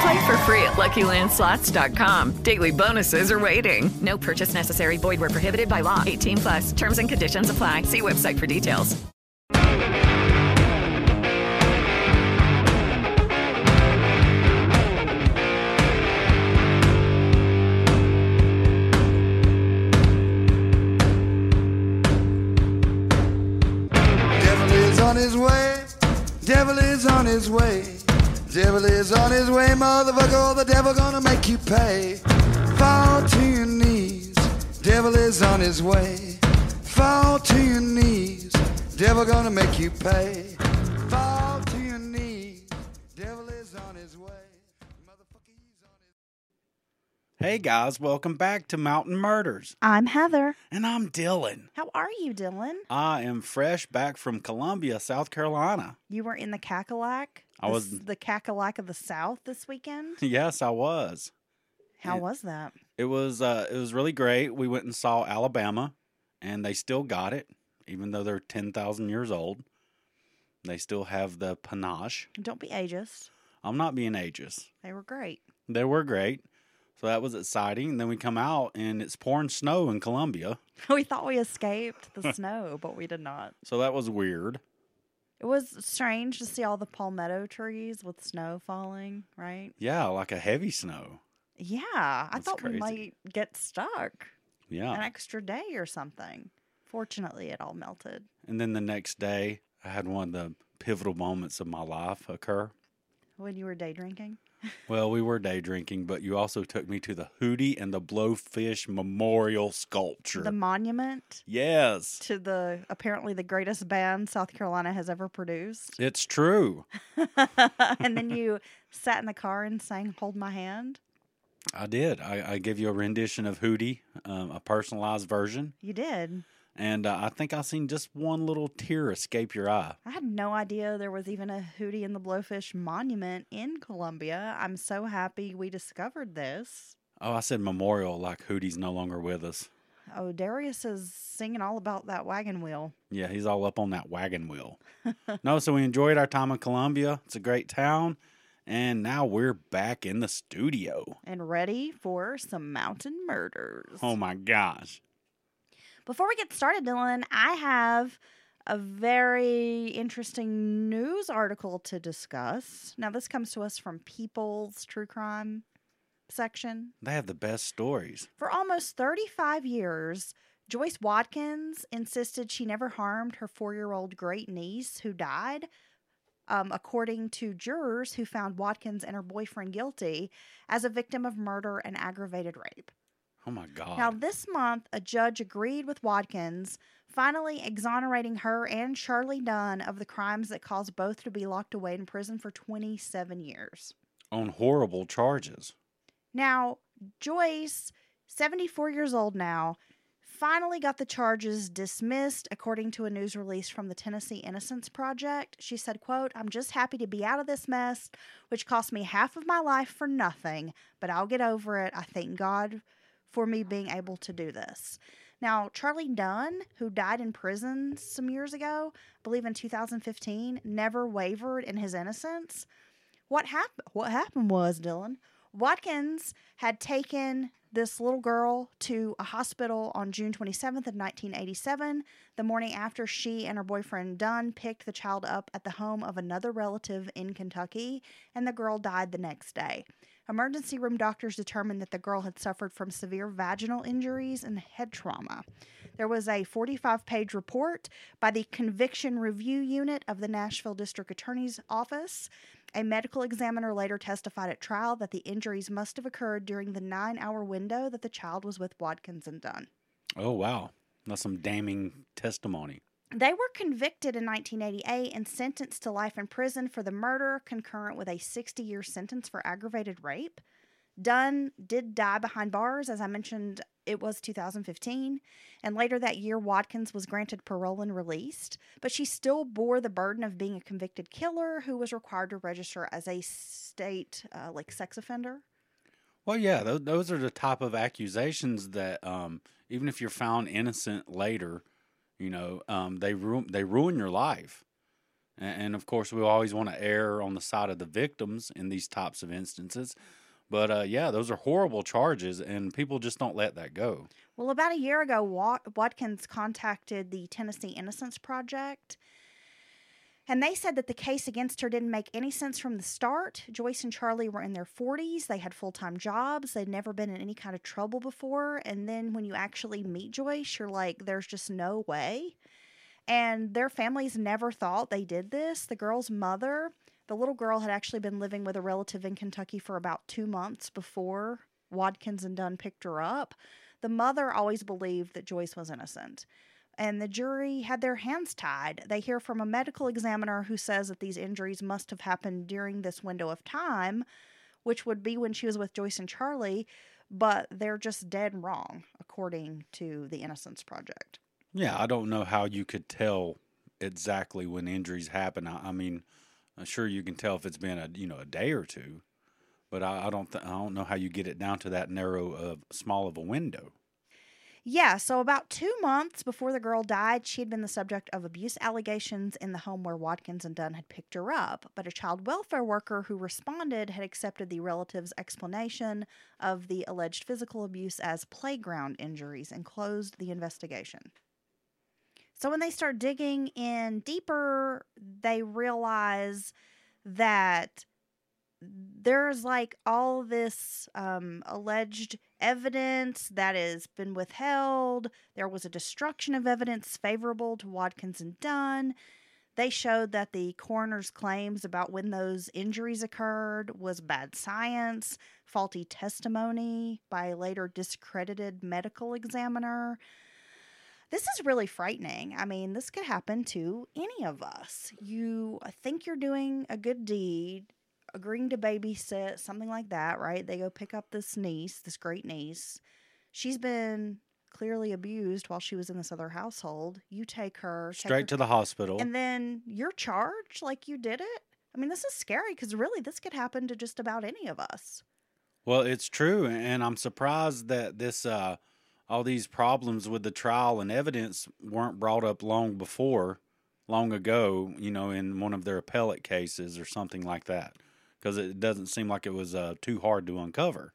Play for free at LuckyLandSlots.com. Daily bonuses are waiting. No purchase necessary. Void where prohibited by law. 18 plus. Terms and conditions apply. See website for details. Devil is on his way. Devil is on his way. Devil is on his way, motherfucker. The devil gonna make you pay. Fall to your knees. Devil is on his way. Fall to your knees. Devil gonna make you pay. Fall to your knees. Devil is on his way. Motherfucker, he's on his Hey guys, welcome back to Mountain Murders. I'm Heather. And I'm Dylan. How are you, Dylan? I am fresh back from Columbia, South Carolina. You were in the Cackalack? I was- the Cackalack of the South this weekend. Yes, I was. How Yeah. was that? It was uh it was really great. We went and saw Alabama and they still got it even though they're 10,000 years old. They still have the panache. Don't be ageist. I'm not being ageist. They were great. They were great. So that was exciting. And then we come out and it's pouring snow in Columbia. we thought we escaped the snow, but we did not. So that was weird. It was strange to see all the palmetto trees with snow falling, right? Yeah, like a heavy snow. Yeah, I That's thought we might get stuck Yeah. an extra day or something. Fortunately, it all melted. And then the next day, I had one of the pivotal moments of my life occur. When you were day drinking? Well, we were day drinking, but you also took me to the Hootie and the Blowfish Memorial Sculpture. The monument yes, to the apparently the greatest band South Carolina has ever produced. it's true. and then you sat in the car and sang "Hold My Hand." I did. I, I gave you a rendition of Hootie, um, a personalized version, You did. And uh, I think I seen just one little tear escape your eye. I had no idea there was even a Hootie and the Blowfish monument in Columbia. I'm so happy we discovered this. Oh, I said memorial, like Hootie's no longer with us. Oh, Darius is singing all about that wagon wheel. Yeah, he's all up on that wagon wheel. no, so we enjoyed our time in Columbia. It's a great town. And now we're back in the studio. And ready for some mountain murders. Oh my gosh. Before we get started, Dylan, I have a very interesting news article to discuss. Now, this comes to us from People's True Crime section. They have the best stories. For almost 35 years, Joyce Watkins insisted she never harmed her four year old great niece who died. Um, according to jurors who found Watkins and her boyfriend guilty as a victim of murder and aggravated rape. Oh my God. Now, this month, a judge agreed with Watkins, finally exonerating her and Charlie Dunn of the crimes that caused both to be locked away in prison for 27 years. on horrible charges. Now, Joyce, 74 years old now, finally got the charges dismissed according to a news release from the Tennessee Innocence Project. She said, quote, "I'm just happy to be out of this mess, which cost me half of my life for nothing, but I'll get over it. I thank God for me being able to do this." Now, Charlie Dunn, who died in prison some years ago, I believe in 2015, never wavered in his innocence. What happened? What happened was Dylan Watkins had taken this little girl to a hospital on June 27th of 1987, the morning after she and her boyfriend Dunn picked the child up at the home of another relative in Kentucky, and the girl died the next day. Emergency room doctors determined that the girl had suffered from severe vaginal injuries and head trauma. There was a 45 page report by the Conviction Review Unit of the Nashville District Attorney's Office. A medical examiner later testified at trial that the injuries must have occurred during the nine hour window that the child was with Watkins and Dunn. Oh wow, that's some damning testimony. They were convicted in 1988 and sentenced to life in prison for the murder, concurrent with a 60 year sentence for aggravated rape. Dunn did die behind bars, as I mentioned, it was 2015. And later that year, Watkins was granted parole and released, but she still bore the burden of being a convicted killer who was required to register as a state, uh, like, sex offender. Well, yeah, those, those are the type of accusations that um, even if you're found innocent later, you know, um, they ruin they ruin your life. And, and of course, we always want to err on the side of the victims in these types of instances. But uh, yeah, those are horrible charges, and people just don't let that go. Well, about a year ago, Wat- Watkins contacted the Tennessee Innocence Project, and they said that the case against her didn't make any sense from the start. Joyce and Charlie were in their 40s, they had full time jobs, they'd never been in any kind of trouble before. And then when you actually meet Joyce, you're like, there's just no way. And their families never thought they did this. The girl's mother, the little girl had actually been living with a relative in Kentucky for about two months before Watkins and Dunn picked her up. The mother always believed that Joyce was innocent. And the jury had their hands tied. They hear from a medical examiner who says that these injuries must have happened during this window of time, which would be when she was with Joyce and Charlie, but they're just dead wrong, according to the Innocence Project. Yeah, I don't know how you could tell exactly when injuries happen. I, I mean, I'm sure you can tell if it's been a you know a day or two, but I, I don't th- I don't know how you get it down to that narrow of small of a window. Yeah, so about two months before the girl died, she had been the subject of abuse allegations in the home where Watkins and Dunn had picked her up. But a child welfare worker who responded had accepted the relative's explanation of the alleged physical abuse as playground injuries and closed the investigation. So when they start digging in deeper, they realize that there's like all this um, alleged evidence that has been withheld. There was a destruction of evidence favorable to Watkins and Dunn. They showed that the coroner's claims about when those injuries occurred was bad science, faulty testimony by a later discredited medical examiner. This is really frightening. I mean, this could happen to any of us. You think you're doing a good deed, agreeing to babysit, something like that, right? They go pick up this niece, this great niece. She's been clearly abused while she was in this other household. You take her take Straight her- to the hospital. and then you're charged like you did it. I mean, this is scary because really, this could happen to just about any of us. Well, it's true, and I'm surprised that this uh, all these problems with the trial and evidence weren't brought up long before, long ago. You know, in one of their appellate cases or something like that, because it doesn't seem like it was uh, too hard to uncover.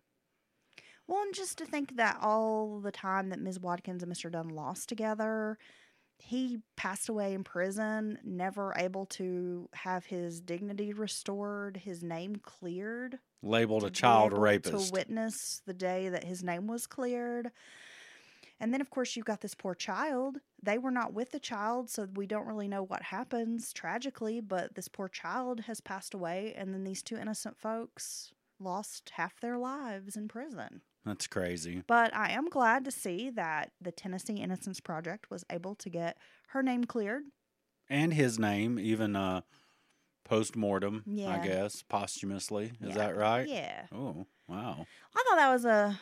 Well, and just to think that all the time that Ms. Watkins and Mr. Dunn lost together, he passed away in prison, never able to have his dignity restored, his name cleared. Labeled a child rapist. To witness the day that his name was cleared. And then, of course, you've got this poor child. They were not with the child, so we don't really know what happens tragically, but this poor child has passed away, and then these two innocent folks lost half their lives in prison. That's crazy. But I am glad to see that the Tennessee Innocence Project was able to get her name cleared. And his name, even uh, post mortem, Yeah. I guess, posthumously. Is Yeah. that right? Yeah. Oh, wow. I thought that was a,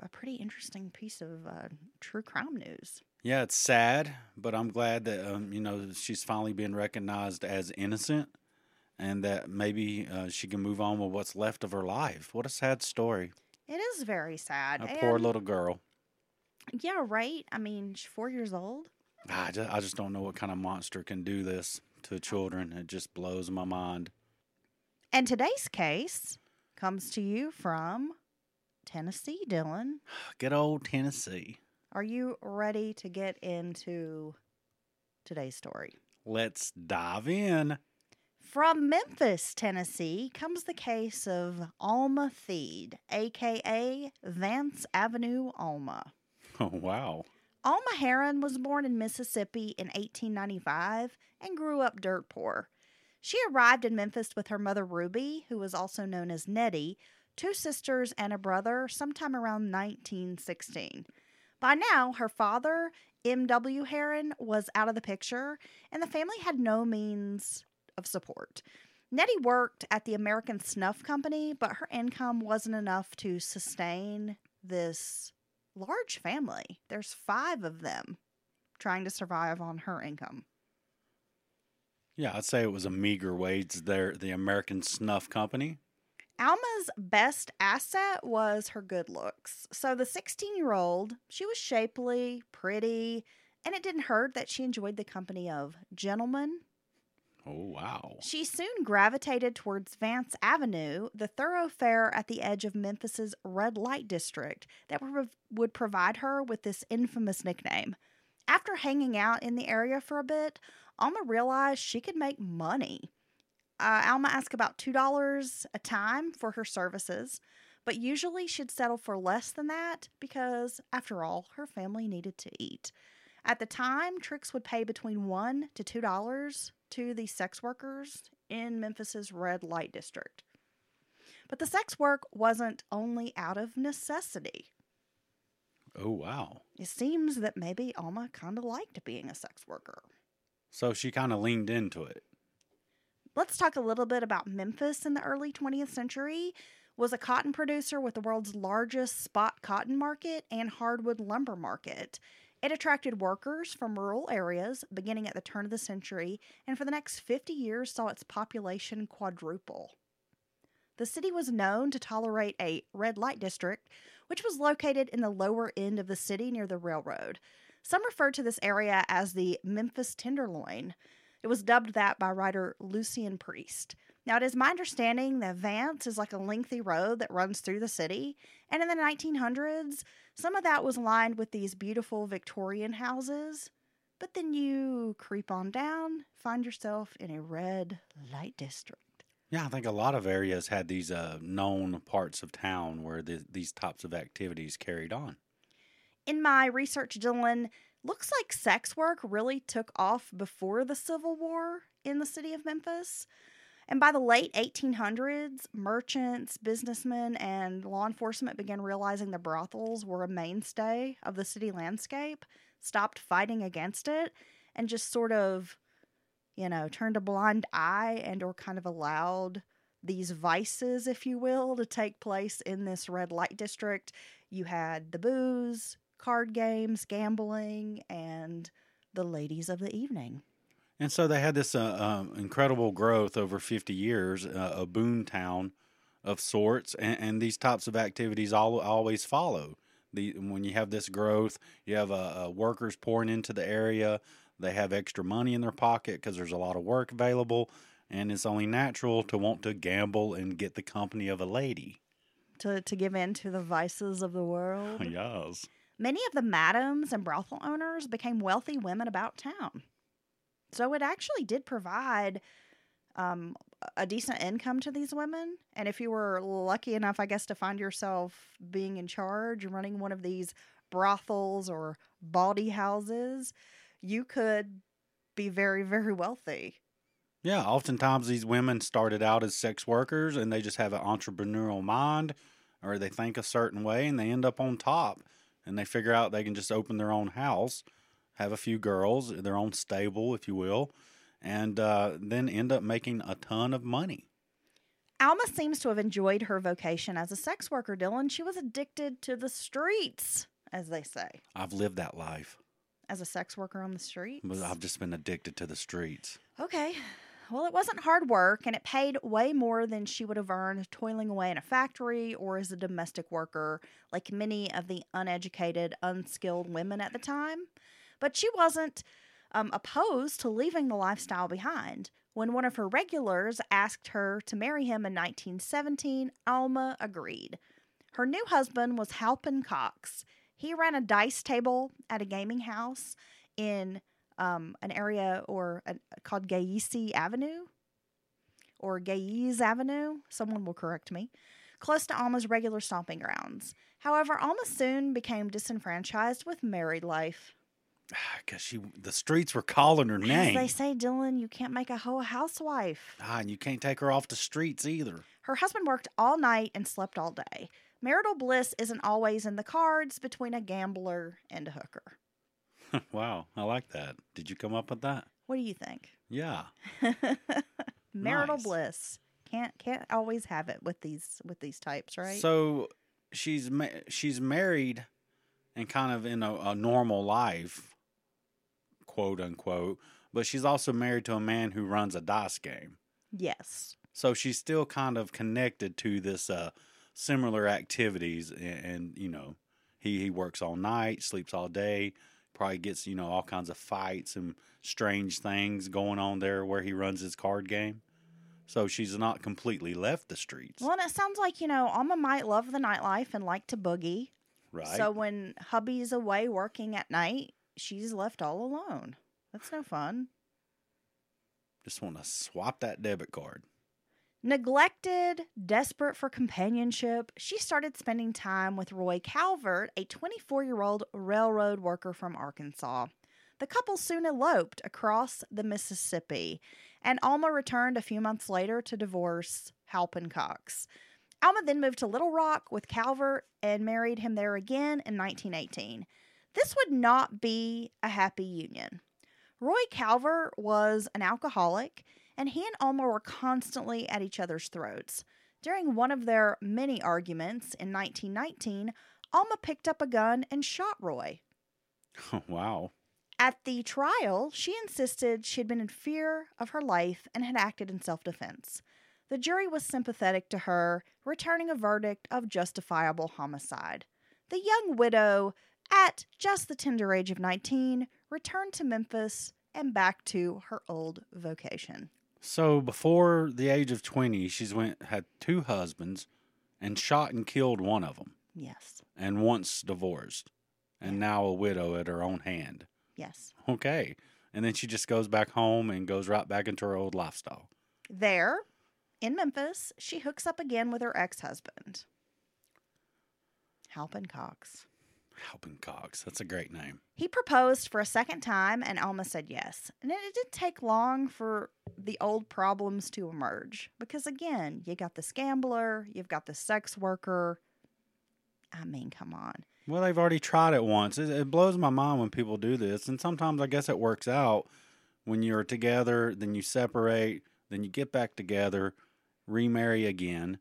a, pretty interesting piece of uh, true crime news. Yeah, it's sad, but I'm glad that um, you know she's finally being recognized as innocent, and that maybe uh, she can move on with what's left of her life. What a sad story. It is very sad. A poor little girl. Yeah, right. I mean, she's four years old. I just, I just don't know what kind of monster can do this to children. It just blows my mind. And today's case comes to you from Tennessee, Dylan. Good old Tennessee. Are you ready to get into today's story? Let's dive in. From Memphis, Tennessee, comes the case of Alma Theed, aka Vance Avenue Alma. Oh, wow. Alma Heron was born in Mississippi in 1895 and grew up dirt poor. She arrived in Memphis with her mother Ruby, who was also known as Nettie, two sisters, and a brother sometime around 1916. By now, her father, M.W. Heron, was out of the picture, and the family had no means of support. Nettie worked at the American Snuff Company, but her income wasn't enough to sustain this large family. There's five of them trying to survive on her income. Yeah, I'd say it was a meager wage there, the American Snuff Company. Alma's best asset was her good looks. So the 16 year old, she was shapely, pretty, and it didn't hurt that she enjoyed the company of gentlemen. Oh, wow. She soon gravitated towards Vance Avenue, the thoroughfare at the edge of Memphis's red light district that would- would provide her with this infamous nickname. After hanging out in the area for a bit, Alma realized she could make money. Uh, Alma asked about $2 a time for her services, but usually she'd settle for less than that because, after all, her family needed to eat. At the time, Tricks would pay between one to two dollars to the sex workers in Memphis's red light district. But the sex work wasn't only out of necessity. Oh, wow. It seems that maybe Alma kind of liked being a sex worker. So she kind of leaned into it. Let's talk a little bit about Memphis in the early 20th century. Was a cotton producer with the world's largest spot cotton market and hardwood lumber market. It attracted workers from rural areas beginning at the turn of the century, and for the next 50 years saw its population quadruple. The city was known to tolerate a red light district, which was located in the lower end of the city near the railroad. Some referred to this area as the Memphis Tenderloin. It was dubbed that by writer Lucian Priest. Now, it is my understanding that Vance is like a lengthy road that runs through the city, and in the 1900s, some of that was lined with these beautiful Victorian houses. But then you creep on down, find yourself in a red light district. Yeah, I think a lot of areas had these uh, known parts of town where the, these types of activities carried on. In my research, Dylan, looks like sex work really took off before the Civil War in the city of Memphis. And by the late 1800s, merchants, businessmen, and law enforcement began realizing the brothels were a mainstay of the city landscape, stopped fighting against it, and just sort of, you know, turned a blind eye and or kind of allowed these vices, if you will, to take place in this red light district. You had the booze, card games, gambling, and the ladies of the evening. And so they had this uh, um, incredible growth over 50 years, uh, a boom town of sorts, and, and these types of activities all, always follow. The, when you have this growth, you have uh, uh, workers pouring into the area. They have extra money in their pocket because there's a lot of work available, and it's only natural to want to gamble and get the company of a lady. To, to give in to the vices of the world. yes. Many of the madams and brothel owners became wealthy women about town. So it actually did provide um, a decent income to these women. And if you were lucky enough, I guess, to find yourself being in charge, and running one of these brothels or bawdy houses, you could be very, very wealthy. Yeah, oftentimes these women started out as sex workers and they just have an entrepreneurial mind or they think a certain way and they end up on top and they figure out they can just open their own house, have a few girls, their own stable, if you will, and uh, then end up making a ton of money. Alma seems to have enjoyed her vocation as a sex worker, Dylan. She was addicted to the streets, as they say. I've lived that life, As a sex worker on the streets. but I've just been addicted to the streets. Okay. Well, it wasn't hard work, and it paid way more than she would have earned toiling away in a factory or as a domestic worker, like many of the uneducated, unskilled women at the time. But she wasn't um, opposed to leaving the lifestyle behind. When one of her regulars asked her to marry him in 1917, Alma agreed. Her new husband was Halpin Cox. He ran a dice table at a gaming house in um, an area or a, called Gaisi Avenue. or Gayes Avenue, someone will correct me, close to Alma's regular stomping grounds. However, Alma soon became disenfranchised with married life. Because she, the streets were calling her As name. they say, Dylan, you can't make a hoe a housewife. Ah, and you can't take her off the streets either. Her husband worked all night and slept all day. Marital bliss isn't always in the cards between a gambler and a hooker. wow, I like that. Did you come up with that? What do you think? Yeah. Marital Nice. bliss can't can't always have it with these with these types, right? So she's ma- she's married and kind of in a, a normal life, quote unquote, but she's also married to a man who runs a dice game. yes. So she's still kind of connected to this uh, similar activities, and, and you know, he he works all night, sleeps all day, probably gets you know all kinds of fights and strange things going on there where he runs his card game. So she's not completely left the streets, Well, and it sounds like you know Alma might love the nightlife and like to boogie. right? So when hubby's away working at night, she's left all alone. That's no fun. Just want to swap that debit card. Neglected, desperate for companionship, she started spending time with Roy Calvert, a 24 year old railroad worker from Arkansas. The couple soon eloped across the Mississippi, and Alma returned a few months later to divorce Halpin Cox. Alma then moved to Little Rock with Calvert and married him there again in 1918. This would not be a happy union. Roy Calvert was an alcoholic, and he and Alma were constantly at each other's throats. During one of their many arguments in 1919, Alma picked up a gun and shot Roy. wow. At the trial, she insisted she had been in fear of her life and had acted in self defense. The jury was sympathetic to her, returning a verdict of justifiable homicide. The young widow, at just the tender age of 19, returned to Memphis and back to her old vocation. So before the age of 20, she's went had two husbands and shot and killed one of them Yes, and once divorced and now a widow at her own hand. yes. Okay. And then she just goes back home and goes right back into her old lifestyle. There, in Memphis, she hooks up again with her ex husband, Halpin Cox. Halpin Cox. That's a great name. He proposed for a second time, and Alma said yes. And it, it didn't take long for the old problems to emerge because, again, you got this gambler, you've got the sex worker. I mean, come on. Well, they've already tried it once. It, it blows my mind when people do this. And sometimes I guess it works out when you're together, then you separate, then you get back together, remarry again.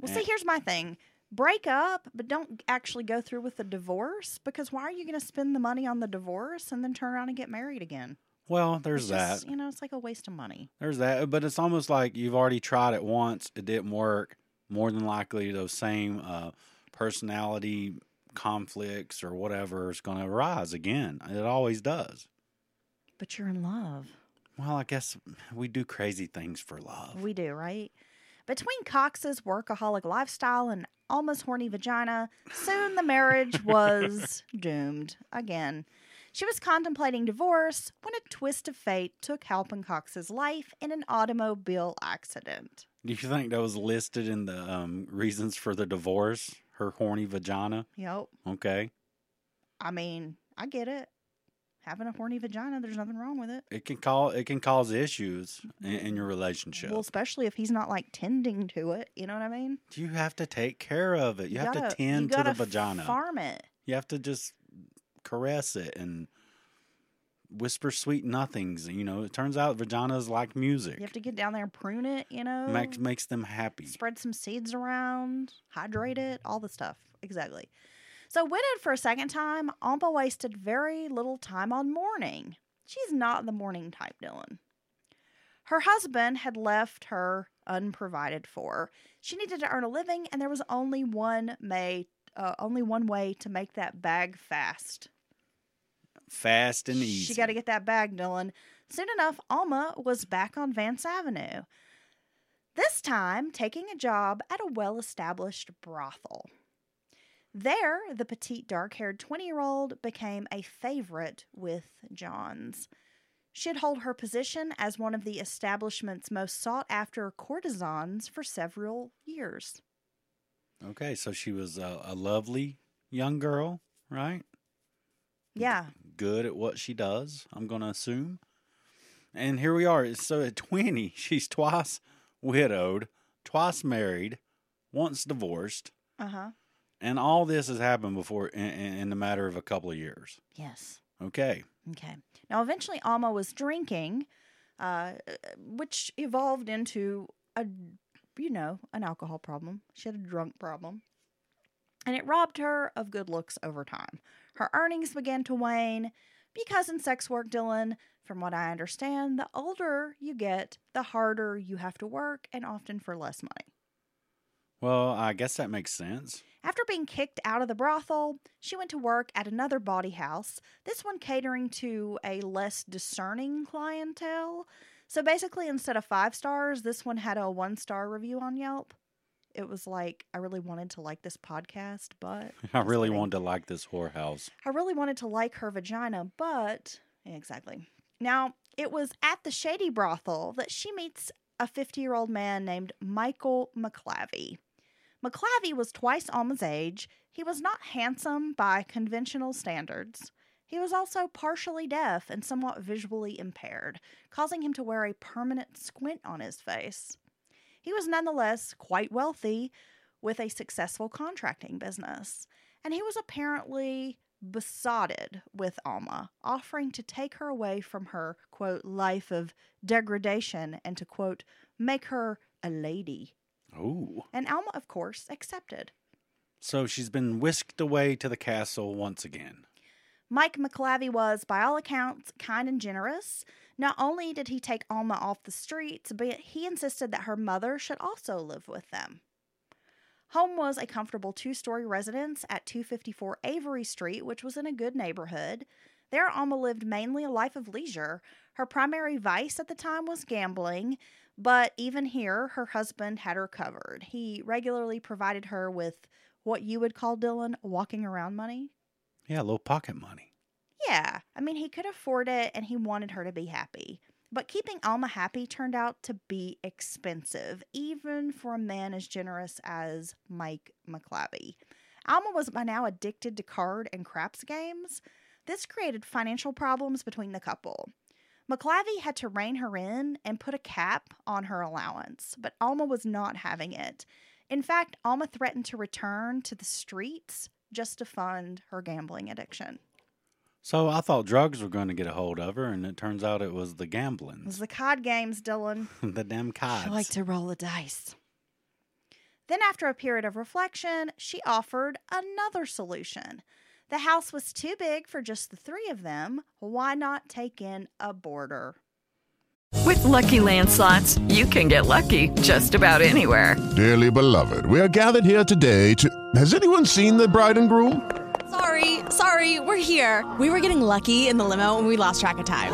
Well, Eh. see, here's my thing break up, but don't actually go through with the divorce because why are you going to spend the money on the divorce and then turn around and get married again? Well, there's that. just, You know, it's like a waste of money. There's that, but it's almost like you've already tried it once, it didn't work. More than likely, those same uh, personality conflicts or whatever is going to arise again. It always does. But you're in love. Well, I guess we do crazy things for love. We do, right? Between Cox's workaholic lifestyle and Alma's horny vagina, soon the marriage was doomed again. She was contemplating divorce when a twist of fate took Halpin Cox's life in an automobile accident. Do you think that was listed in the um, reasons for the divorce? Her horny vagina? Yep. Okay. I mean, I get it. Having a horny vagina, there's nothing wrong with it. It can call it can cause issues in, in your relationship. Well, especially if he's not like tending to it. You know what I mean? you have to take care of it. You, have gotta- to tend you to the vagina. Farm it. You have to just caress it and whisper sweet nothings. You know, it turns out vaginas like music. You have to get down there and prune it. You know, makes makes them happy. spread some seeds around, hydrate it, all the stuff. Exactly. So, wedded for a second time, Alma wasted very little time on mourning. She's not the mourning type, Dylan. Her husband had left her unprovided for. She needed to earn a living, and there was only one may, uh, only one way to make that bag fast. Fast and easy. She got to get that bag, Dylan. Soon enough, Alma was back on Vance Avenue. This time, taking a job at a well established brothel. There, the petite, dark haired 20 year old became a favorite with John's. She'd hold her position as one of the establishment's most sought after courtesans for several years. Okay, so she was a, a lovely young girl, right? Yeah. Good at what she does, I'm going to assume. And here we are. So at 20, she's twice widowed, twice married, once divorced, Uh huh. And all this has happened before in, in, the matter of a couple of years. Yes. Okay. Okay. Now, eventually, Alma was drinking, uh, which evolved into a, you know, an alcohol problem. She had a drunk problem. And it robbed her of good looks over time. Her earnings began to wane because in sex work, Dylan, from what I understand, the older you get, the harder you have to work and often for less money. Well, I guess that makes sense. After being kicked out of the brothel, she went to work at another bawdy house, this one catering to a less discerning clientele. So basically, instead of five stars, this one had a one star review on Yelp. It was like, I really wanted to like this podcast, but. I really kidding. wanted to like this whorehouse. I really wanted to like her vagina, but. Yeah, exactly. Now, it was at the Shady Brothel that she meets a 50 year old man named Michael McClavey. McClavey was twice Alma's age. He was not handsome by conventional standards. He was also partially deaf and somewhat visually impaired, causing him to wear a permanent squint on his face. He was nonetheless quite wealthy with a successful contracting business, and he was apparently besotted with Alma, offering to take her away from her, quote, life of degradation and to, quote, make her a lady. Oh. And Alma, of course, accepted. So she's been whisked away to the castle once again. Mike McClavey was, by all accounts, kind and generous. Not only did he take Alma off the streets, but he insisted that her mother should also live with them. Home was a comfortable two story residence at 254 Avery Street, which was in a good neighborhood. There, Alma lived mainly a life of leisure. Her primary vice at the time was gambling, but even here, her husband had her covered. He regularly provided her with what you would call, Dylan, walking around money. Yeah, a little pocket money. Yeah, I mean, he could afford it and he wanted her to be happy. But keeping Alma happy turned out to be expensive, even for a man as generous as Mike McClavey. Alma was by now addicted to card and craps games. This created financial problems between the couple. McClavey had to rein her in and put a cap on her allowance, but Alma was not having it. In fact, Alma threatened to return to the streets just to fund her gambling addiction. So I thought drugs were going to get a hold of her, and it turns out it was the gambling. It was the cod games, Dylan. the damn I cods. like to roll the dice. Then, after a period of reflection, she offered another solution. The house was too big for just the three of them. Why not take in a boarder? With Lucky Land slots, you can get lucky just about anywhere. Dearly beloved, we are gathered here today to. Has anyone seen the bride and groom? Sorry, sorry, we're here. We were getting lucky in the limo and we lost track of time.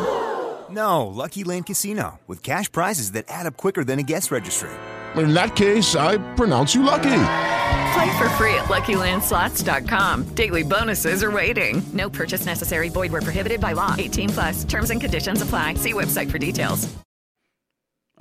No, Lucky Land Casino, with cash prizes that add up quicker than a guest registry. In that case, I pronounce you lucky. Play for free at LuckyLandSlots.com. Daily bonuses are waiting. No purchase necessary. Void where prohibited by law. 18 plus. Terms and conditions apply. See website for details.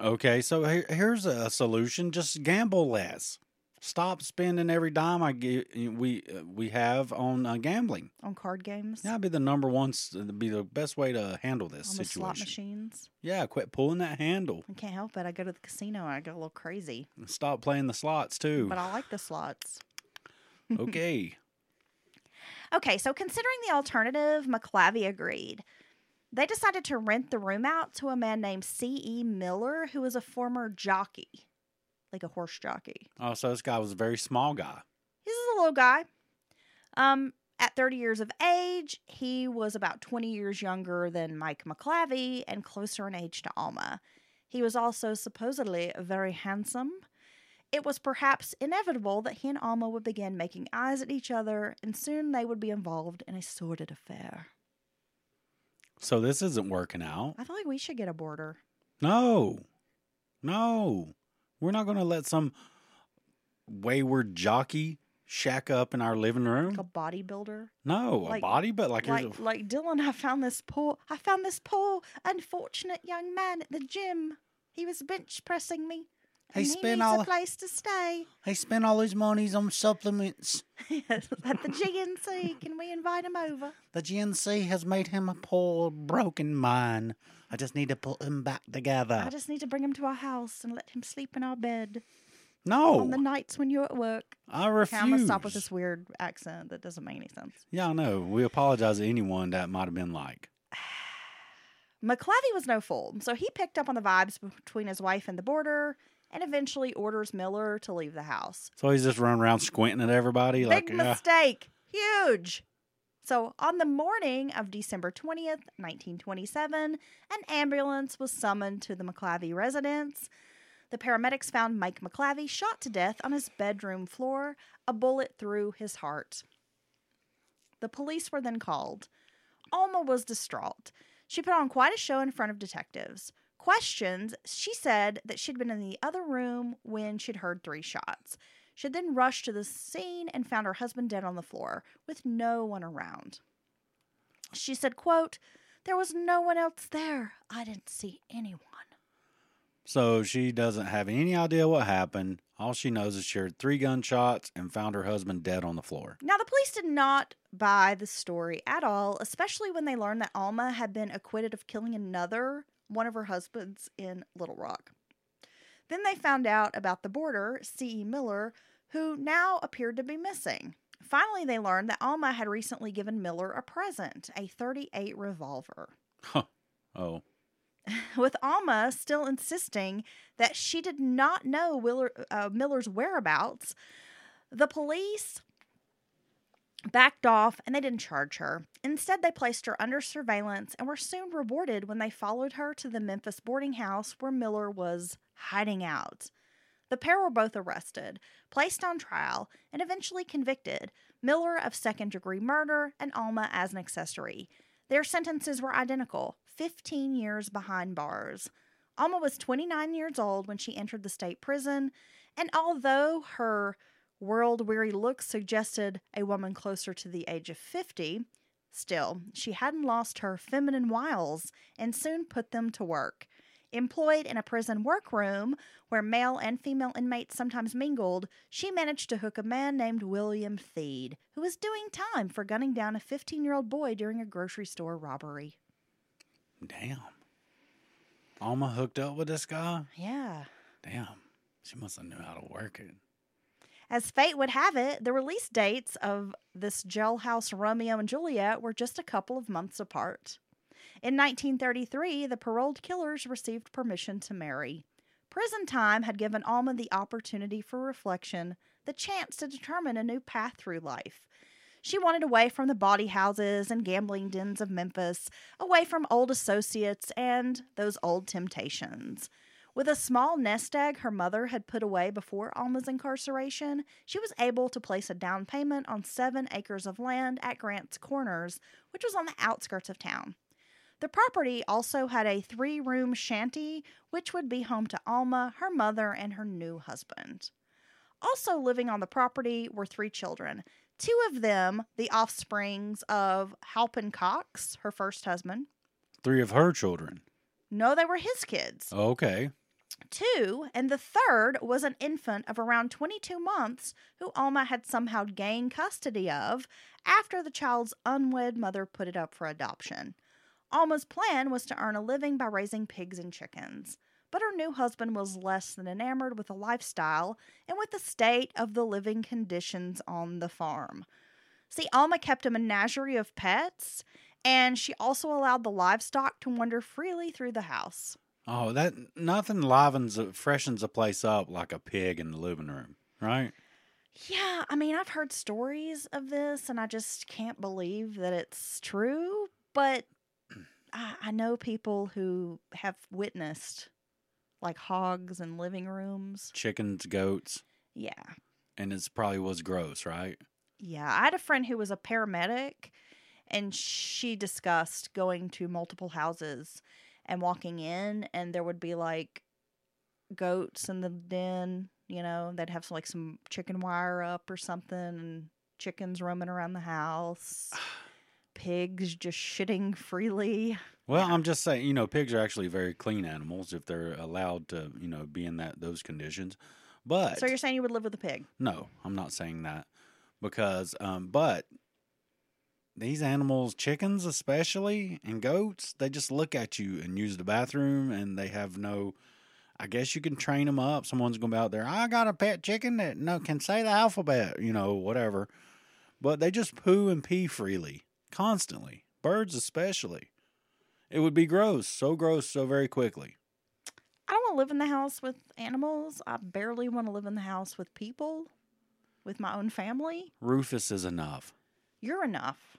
Okay, so here's a solution: just gamble less. Stop spending every dime I get, we uh, we have on uh, gambling. On card games? That'd be the number one. It'd be the best way to handle this On the slot machines? Yeah, quit pulling that handle. I can't help it. I go to the casino and I go a little crazy. Stop playing the slots too. But I like the slots. okay. Okay, so considering the alternative, McClavey agreed. They decided to rent the room out to a man named C.E. Miller, who was a former jockey, like a horse jockey. Oh, so this guy was a very small guy. He's a little guy. Um, at 30 years of age, he was about 20 years younger than Mike McClavey and closer in age to Alma. He was also supposedly very handsome. It was perhaps inevitable that he and Alma would begin making eyes at each other, and soon they would be involved in a sordid affair. So this isn't working out. I feel like we should get a boarder. No, no, we're not going to let some wayward jockey shack up in our living room? like a bodybuilder. no, like- a body, but like, Like like Dylan, I found this poor I found this poor unfortunate young man at the gym. He was bench pressing me. He spent needs all- a place to stay. he spent all his monies on supplements. yes, at the GNC. Can we invite him over? The GNC has made him a poor, broken man. I just need to put him back together. I just need to bring him to our house and let him sleep in our bed no, on the nights when you're at work. I Okay, refuse. I'm gonna stop with this weird accent that doesn't make any sense. Yeah, I know. We apologize to anyone that might have been like. McClavey was no fool, so he picked up on the vibes between his wife and the boarder and eventually orders Miller to leave the house. So he's just running around squinting at everybody. like, Big yeah. mistake. Huge. So, on the morning of December 20th, 1927, an ambulance was summoned to the McClavey residence. The paramedics found Mike McClavey shot to death on his bedroom floor, a bullet through his heart. The police were then called. Alma was distraught. She put on quite a show in front of detectives. Questions, she said that she'd been in the other room when she'd heard three shots. She had then rushed to the scene and found her husband dead on the floor with no one around. She said, quote, There was no one else there. I didn't see anyone. So she doesn't have any idea what happened. All she knows is she heard three gunshots and found her husband dead on the floor. Now, the police did not buy the story at all, especially when they learned that Alma had been acquitted of killing another, one of her husbands, in Little Rock. Then they found out about the boarder, C.E. Miller, who now appeared to be missing. Finally, they learned that Alma had recently given Miller a present a 38 revolver. Huh. Oh. with Alma still insisting that she did not know Willer, uh, Miller's whereabouts, the police backed off and they didn't charge her. Instead, they placed her under surveillance and were soon rewarded when they followed her to the Memphis boarding house where Miller was hiding out. The pair were both arrested, placed on trial, and eventually convicted Miller of second degree murder and Alma as an accessory. Their sentences were identical 15 years behind bars. Alma was 29 years old when she entered the state prison, and although her world weary looks suggested a woman closer to the age of 50, still, she hadn't lost her feminine wiles and soon put them to work. Employed in a prison workroom where male and female inmates sometimes mingled, she managed to hook a man named William Theed, who was doing time for gunning down a 15 year old boy during a grocery store robbery. Damn. Alma hooked up with this guy? Yeah. Damn. She must have knew how to work it. As fate would have it, the release dates of this jailhouse Romeo and Juliet were just a couple of months apart. In 1933, the paroled killers received permission to marry. Prison time had given Alma the opportunity for reflection, the chance to determine a new path through life. She wanted away from the bawdy houses and gambling dens of Memphis, away from old associates and those old temptations. With a small nest egg her mother had put away before Alma's incarceration, she was able to place a down payment on seven acres of land at Grant's Corners, which was on the outskirts of town. The property also had a three room shanty, which would be home to Alma, her mother, and her new husband. Also living on the property were three children, two of them the offsprings of Halpin Cox, her first husband. Three of her children. No, they were his kids. Okay. Two, and the third was an infant of around 22 months who Alma had somehow gained custody of after the child's unwed mother put it up for adoption. Alma's plan was to earn a living by raising pigs and chickens, but her new husband was less than enamored with the lifestyle and with the state of the living conditions on the farm. See, Alma kept a menagerie of pets, and she also allowed the livestock to wander freely through the house. Oh, that nothing livens, freshens a place up like a pig in the living room, right? Yeah, I mean, I've heard stories of this and I just can't believe that it's true, but I, I know people who have witnessed like hogs in living rooms. Chickens, goats, Yeah. and it's probably was gross, right? Yeah. I had a friend who was a paramedic and she discussed going to multiple houses and walking in, and there would be like goats in the den, You know, they'd have some, like some chicken wire up or something, and chickens roaming around the house, pigs just shitting freely. Well, I'm just saying, you know, pigs are actually very clean animals if they're allowed to, you know, be in that those conditions. But So you're saying you would live with a pig? no, I'm not saying that because, um, but these animals, chickens especially, and goats, they just look at you and use the bathroom, and they have no. I guess you can train them up. Someone's gonna be out there. I got a pet chicken that no can say the alphabet, you know, whatever. But they just poo and pee freely, constantly. Birds especially. It would be gross, so gross, so very quickly. I don't want to live in the house with animals. I barely want to live in the house with people, with my own family. Rufus is enough. You're enough.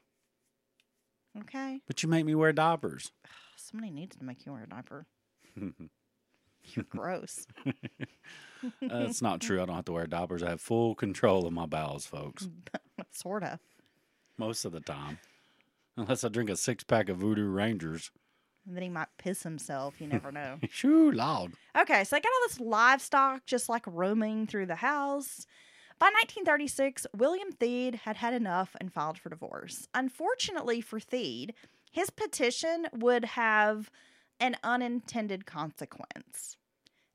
Okay? But you make me wear diapers. Somebody needs to make you wear a diaper. You're gross. Uh, That's not true. I don't have to wear diapers. I have full control of my bowels, folks. sort of. Most of the time. Unless I drink a six pack of Voodoo Rangers. And then he might piss himself. You never know. Shoo, loud. Okay, so they got all this livestock just like roaming through the house. By 1936, William Theed had had enough and filed for divorce. Unfortunately for Theed, his petition would have an unintended consequence.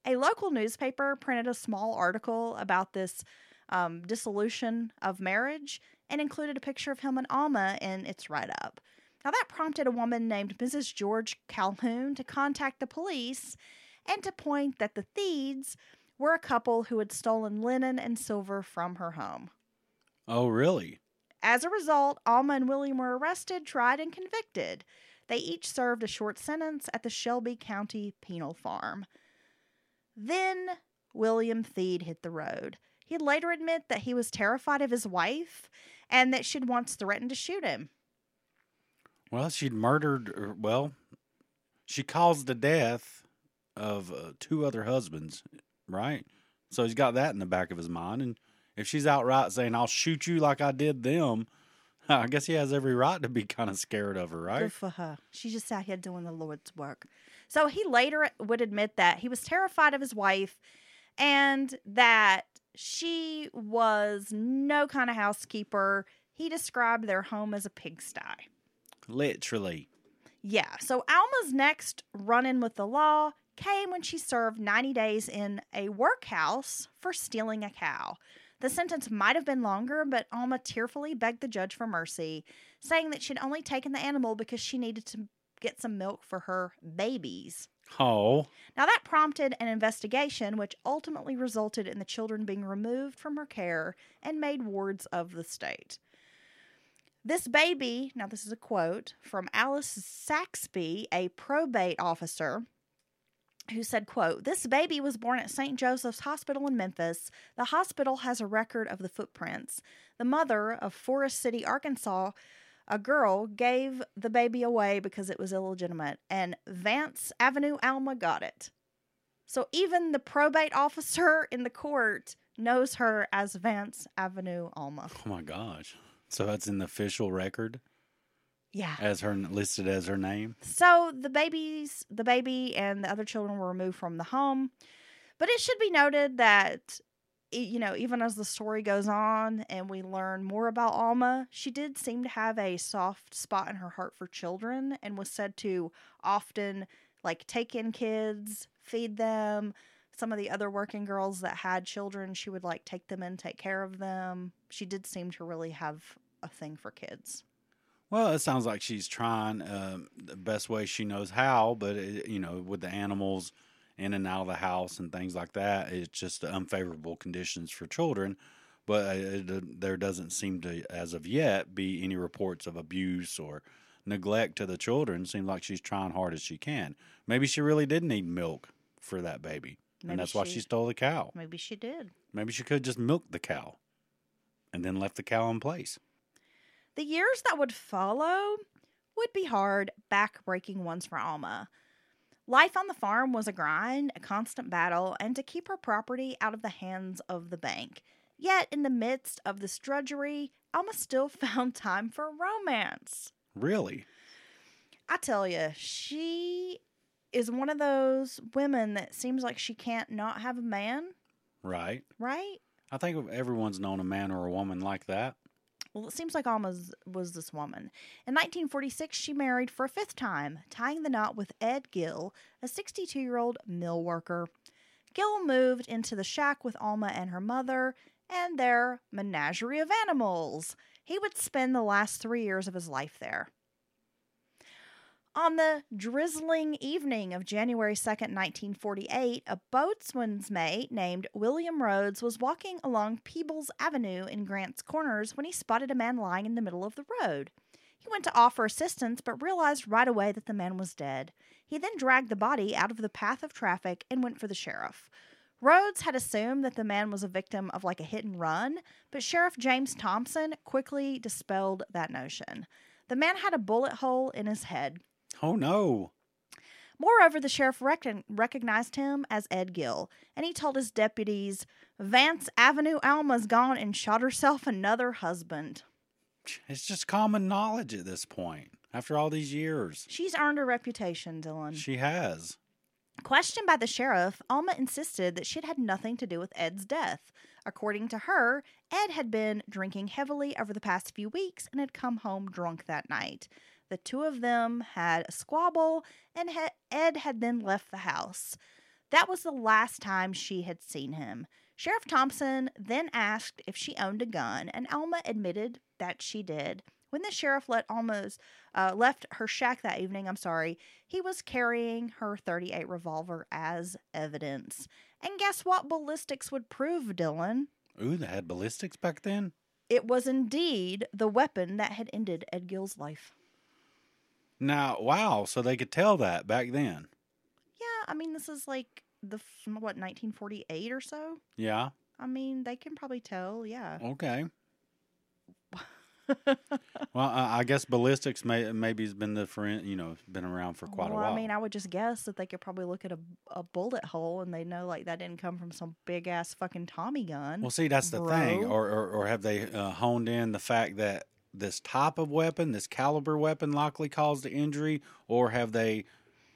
A local newspaper printed a small article about this um, dissolution of marriage and included a picture of him and Alma in its write up. Now, that prompted a woman named Mrs. George Calhoun to contact the police and to point that the Theeds were a couple who had stolen linen and silver from her home. Oh, really? As a result, Alma and William were arrested, tried, and convicted. They each served a short sentence at the Shelby County Penal Farm. Then William Theed hit the road. He'd later admit that he was terrified of his wife and that she'd once threatened to shoot him. Well, she'd murdered, or, well, she caused the death of uh, two other husbands, right? So he's got that in the back of his mind. And if she's outright saying, I'll shoot you like I did them, I guess he has every right to be kind of scared of her, right? Good for her. She's just out here doing the Lord's work. So he later would admit that he was terrified of his wife and that she was no kind of housekeeper. He described their home as a pigsty. Literally. Yeah, so Alma's next run in with the law came when she served 90 days in a workhouse for stealing a cow. The sentence might have been longer, but Alma tearfully begged the judge for mercy, saying that she'd only taken the animal because she needed to get some milk for her babies. Oh, Now, that prompted an investigation, which ultimately resulted in the children being removed from her care and made wards of the state. This baby, now this is a quote from Alice Saxby, a probate officer, who said, quote, This baby was born at St. Joseph's Hospital in Memphis. The hospital has a record of the footprints. The mother of Forest City, Arkansas, a girl gave the baby away because it was illegitimate, and Vance Avenue Alma got it. So even the probate officer in the court knows her as Vance Avenue Alma. oh my gosh. So that's in the official record Yeah. as her listed as her name. So the babies, the baby and the other children were removed from the home. But it should be noted that you know, even as the story goes on and we learn more about Alma, she did seem to have a soft spot in her heart for children and was said to often like take in kids, feed them. Some of the other working girls that had children, she would like take them in, take care of them. She did seem to really have a thing for kids. Well, it sounds like she's trying um, the best way she knows how, but it, you know, with the animals in and out of the house and things like that, it's just unfavorable conditions for children. But uh, it, there doesn't seem to, as of yet, be any reports of abuse or neglect to the children. Seems like she's trying hard as she can. Maybe she really did need milk for that baby, Maybe and that's why she- she stole the cow. Maybe she did. Maybe she could just milk the cow, and then left the cow in place. The years that would follow would be hard, back-breaking ones for Alma. Life on the farm was a grind, a constant battle, and to keep her property out of the hands of the bank. Yet, in the midst of this drudgery, Alma still found time for romance. Really? I tell you, she is one of those women that seems like she can't not have a man. Right. right? I think everyone's known a man or a woman like that. Well, it seems like Alma was this woman. In 1946, she married for a fifth time, tying the knot with Ed Gill, a 62 year old mill worker. Gill moved into the shack with Alma and her mother and their menagerie of animals. He would spend the last three years of his life there. On the drizzling evening of January 2nd, 1948, a boatswain's mate named William Rhodes was walking along Peebles Avenue in Grant's Corners when he spotted a man lying in the middle of the road. He went to offer assistance but realized right away that the man was dead. He then dragged the body out of the path of traffic and went for the sheriff. Rhodes had assumed that the man was a victim of like a hit and run, but Sheriff James Thompson quickly dispelled that notion. The man had a bullet hole in his head. Oh no. Moreover, the sheriff recon- recognized him as Ed Gill, and he told his deputies, Vance Avenue Alma's gone and shot herself another husband. It's just common knowledge at this point. After all these years, She's earned a reputation, Dylan. she has. Questioned by the sheriff, Alma insisted that she'd had nothing to do with Ed's death. According to her, Ed had been drinking heavily over the past few weeks and had come home drunk that night. The two of them had a squabble, and Ed had then left the house. That was the last time she had seen him. Sheriff Thompson then asked if she owned a gun, and Alma admitted that she did. When the sheriff let Alma's uh, left her shack that evening, I'm sorry, he was carrying her 38 revolver as evidence. And guess what ballistics would prove, Dylan? Ooh, they had ballistics back then? It was indeed the weapon that had ended Ed Gill's life. Now, wow, so they could tell that back then. Yeah, I mean, this is like the, what, 1948 or so? Yeah. I mean, they can probably tell, yeah. Okay. well, I I guess ballistics may maybe has been the friend, you know, been around for quite well, a while. I mean, I would just guess that they could probably look at a, a bullet hole and they know, like, that didn't come from some big ass fucking Tommy gun. well, see, that's the thing, or, or or have they uh, honed in the fact that this type of weapon, this caliber weapon, likely caused the injury, or have they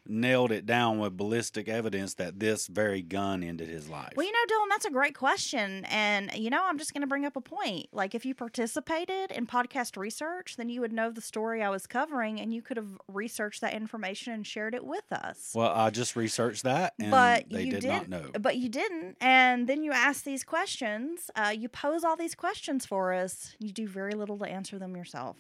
nailed it down with ballistic evidence that this very gun ended his life? Well, you know, Dylan, that's a great question. And, you know, I'm just going to bring up a point. Like, if you participated in podcast research, then you would know the story I was covering and you could have researched that information and shared it with us. well, I just researched that, and but they you did didn't, not know. But you didn't. And then you ask these questions. Uh, you pose all these questions for us. You do very little to answer them yourself.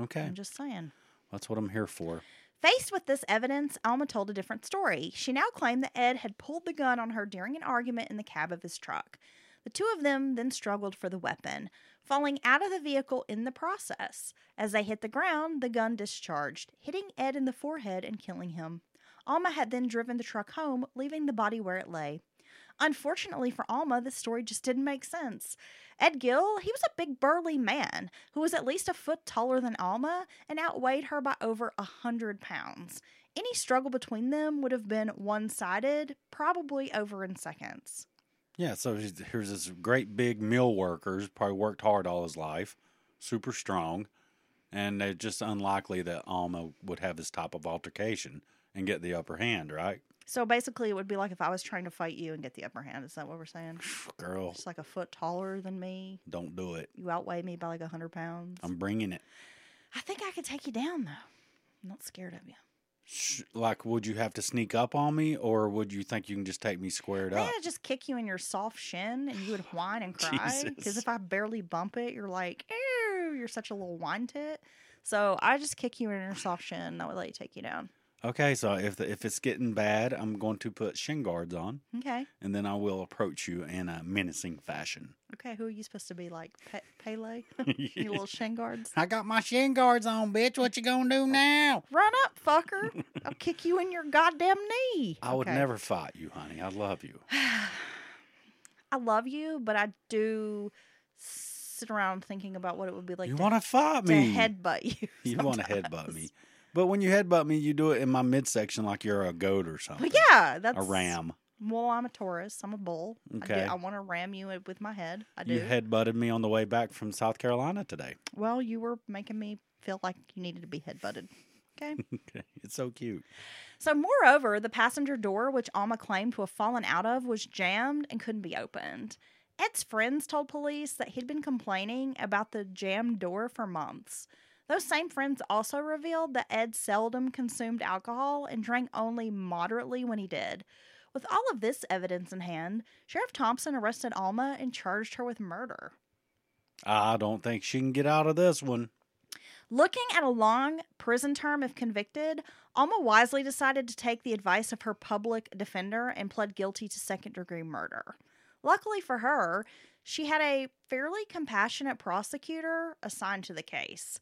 Okay, I'm just saying. that's what I'm here for. Faced with this evidence, Alma told a different story. She now claimed that Ed had pulled the gun on her during an argument in the cab of his truck. The two of them then struggled for the weapon, falling out of the vehicle in the process. As they hit the ground, the gun discharged, hitting Ed in the forehead and killing him. Alma had then driven the truck home, leaving the body where it lay. Unfortunately for Alma, this story just didn't make sense. Ed Gill, he was a big burly man who was at least a foot taller than Alma and outweighed her by over a hundred pounds. Any struggle between them would have been one sided, probably over in seconds. Yeah, so here's this great big mill worker, who's probably worked hard all his life, super strong, and it's just unlikely that Alma would have this type of altercation and get the upper hand, right? So basically, it would be like if I was trying to fight you and get the upper hand. Is that what we're saying? Girl, Just like a foot taller than me. don't do it. You outweigh me by like a hundred pounds. I'm bringing it. I think I could take you down though. I'm not scared of you. Like, would you have to sneak up on me, or would you think you can just take me squared up? I'd just kick you in your soft shin and you would whine and cry. Because if I barely bump it, you're like, ew, you're such a little whine tit. So I just kick you in your soft shin and that would let you take you down. Okay, so if the, if it's getting bad, I'm going to put shin guards on, Okay. and then I will approach you in a menacing fashion. Okay. Who are you supposed to be like? Pe- Pele? you little shin guards? I got my shin guards on, bitch. What you gonna do oh, now? Run up, fucker. I'll kick you in your goddamn knee. I would Okay. never fight you, honey. I love you. I love you, but I do sit around thinking about what it would be like you to, want to fight to me? headbutt you. you want to headbutt sometimes. But when you headbutt me, you do it in my midsection like you're a goat or something. Well, yeah, that's a ram. Well, I'm a Taurus. I'm a bull. I, do, Okay. I want to ram you with my head. I do. You headbutted me on the way back from South Carolina today. well, you were making me feel like you needed to be headbutted. Okay. Okay, it's so cute. So, moreover, the passenger door, which Alma claimed to have fallen out of, was jammed and couldn't be opened. Ed's friends told police that he'd been complaining about the jammed door for months. Those same friends also revealed that Ed seldom consumed alcohol and drank only moderately when he did. With all of this evidence in hand, Sheriff Thompson arrested Alma and charged her with murder. I don't think she can get out of this one. Looking at a long prison term if convicted, Alma wisely decided to take the advice of her public defender and pled guilty to second degree murder. Luckily for her, she had a fairly compassionate prosecutor assigned to the case.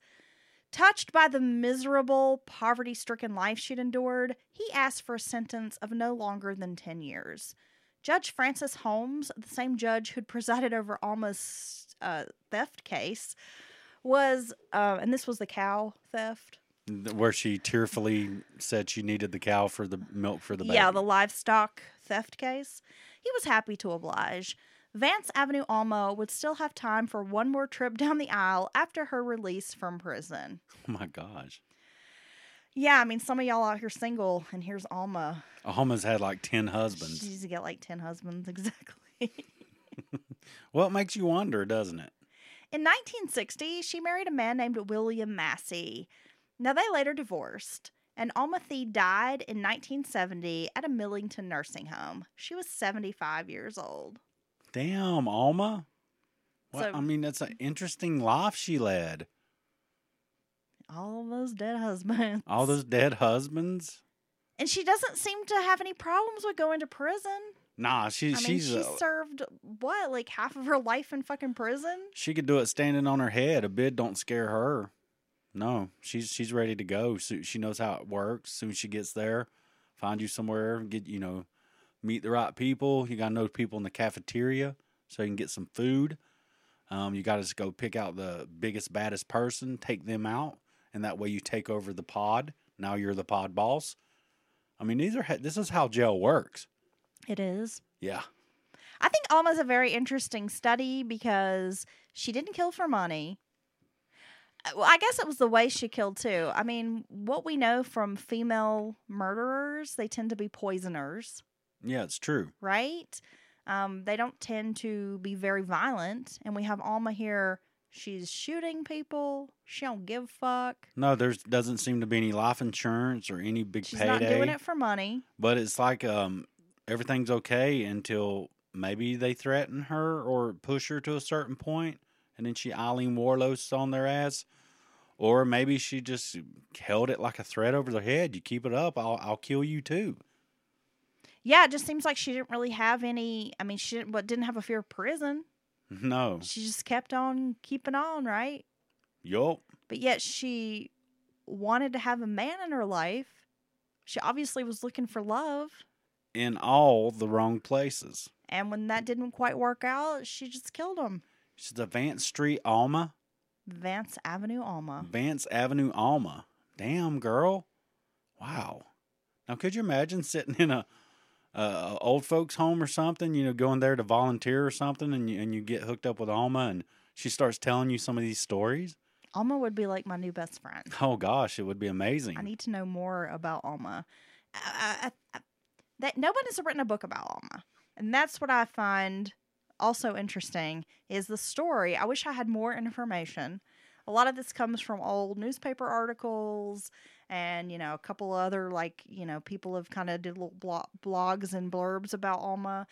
Touched by the miserable, poverty stricken life she'd endured, he asked for a sentence of no longer than 10 years. Judge Francis Holmes, the same judge who'd presided over Alma's uh, theft case, was, uh, and this was the cow theft. Where she tearfully said she needed the cow for the milk for the baby. Yeah, the livestock theft case. He was happy to oblige. Vance Avenue Alma would still have time for one more trip down the aisle after her release from prison. Oh my gosh. Yeah, I mean, some of y'all out here single, and here's Alma. Alma's had like 10 husbands. She's to get like 10 husbands, exactly. Well, it makes you wonder, doesn't it? In 1960, she married a man named William Massey. Now, they later divorced, and Alma Theed died in 1970 at a Millington nursing home. She was 75 years old. Damn, Alma. What, So- I mean, that's an interesting life she led. All those dead husbands. All those dead husbands. And she doesn't seem to have any problems with going to prison. Nah, she I mean, she's she served what, like half of her life in fucking prison? she could do it standing on her head. A bid don't scare her. No, she's she's ready to go. So she knows how it works. Soon as she gets there, find you somewhere, get you know, meet the right people. You gotta know people in the cafeteria so you can get some food. Um, you gotta go pick out the biggest, baddest person, take them out, and that way you take over the pod. Now you're the pod boss. I mean, these are this is how jail works. It is. Yeah. I think Alma's a very interesting study because she didn't kill for money. Uh, Well, I guess it was the way she killed too. I mean, what we know from female murderers, they tend to be poisoners, Yeah, it's true. right? Um, they don't tend to be very violent. And we have Alma here. She's shooting people. She don't give a fuck. No, there's doesn't seem to be any life insurance or any big She's payday. not doing it for money. But it's like um everything's okay until maybe they threaten her or push her to a certain point, and then she Aileen Wuornos on their ass. Or maybe she just held it like a threat over their head. You keep it up, I'll I'll kill you too. Yeah, it just seems like she didn't really have any. I mean, she didn't, what, didn't have a fear of prison. No. She just kept on keeping on, right? Yup. But yet she wanted to have a man in her life. She obviously was looking for love. In all the wrong places. And when that didn't quite work out, she just killed him. She's a Vance Street Alma. Vance Avenue Alma. Vance Avenue Alma. Damn girl. Wow. Now could you imagine sitting in a uh, old folks home or something, you know, going there to volunteer or something and you, and you get hooked up with Alma and she starts telling you some of these stories? Alma would be like my new best friend. Oh gosh, it would be amazing. I need to know more about Alma. I, I, I, that nobody's written a book about Alma, and that's what I find also interesting is the story. I wish I had more information. A lot of this comes from old newspaper articles, and you know, a couple other like you know people have kind of did little blo- blogs and blurbs about Alma.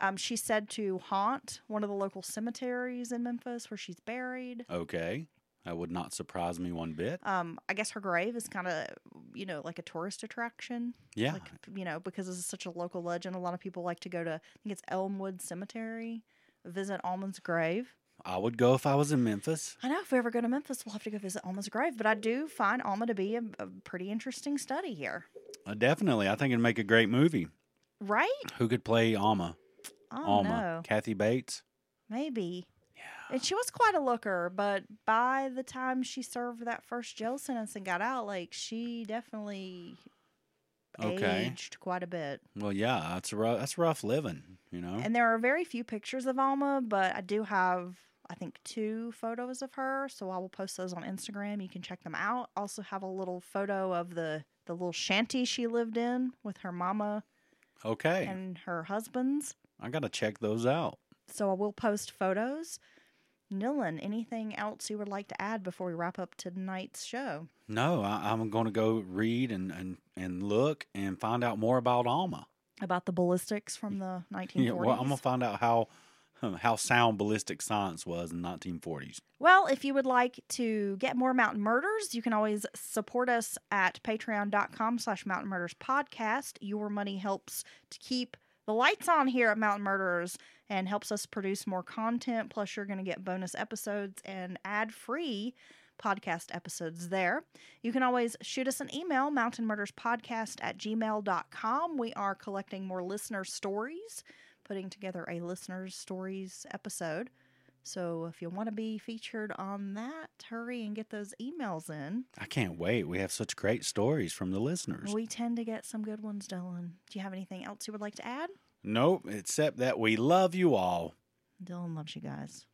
Um, she's said to haunt one of the local cemeteries in Memphis where she's buried. okay. That would not surprise me one bit. Um, I guess her grave is kind of, you know, like a tourist attraction. Yeah. Like, you know, because this is such a local legend, a lot of people like to go to, I think it's Elmwood Cemetery, visit Alma's grave. I would go if I was in Memphis. I know if we ever go to Memphis, we'll have to go visit Alma's grave. But I do find Alma to be a, a pretty interesting study here. Uh, definitely. I think it'd make a great movie. Right? Who could play Alma? I don't Alma. know. Kathy Bates? Maybe. Yeah. And she was quite a looker, but by the time she served that first jail sentence and got out, like she definitely Okay. aged quite a bit. Well, yeah, that's rough, that's rough living, you know? And there are very few pictures of Alma, but I do have I think, two photos of her. So I will post those on Instagram. You can check them out. Also have a little photo of the the little shanty she lived in with her mama Okay. and her husband's. I got to check those out. So I will post photos. Dylan, anything else you would like to add before we wrap up tonight's show? No, I, I'm going to go read and, and, and look and find out more about Alma. About the ballistics from the 1940s? Yeah, well, I'm going to find out how how sound ballistic science was in the 1940s. Well, if you would like to get more Mountain Murders, you can always support us at patreon.com slash Mountain Murders Podcast. Your money helps to keep the lights on here at Mountain Murders and helps us produce more content. Plus, you're going to get bonus episodes and ad-free podcast episodes there. You can always shoot us an email, mountainmurderspodcast at gmail.com. We are collecting more listener stories, putting together a listener's stories episode. So if you want to be featured on that, hurry and get those emails in. I can't wait. We have such great stories from the listeners. We tend to get some good ones, Dylan. Do you have anything else you would like to add? Nope, except that we love you all. Dylan loves you guys.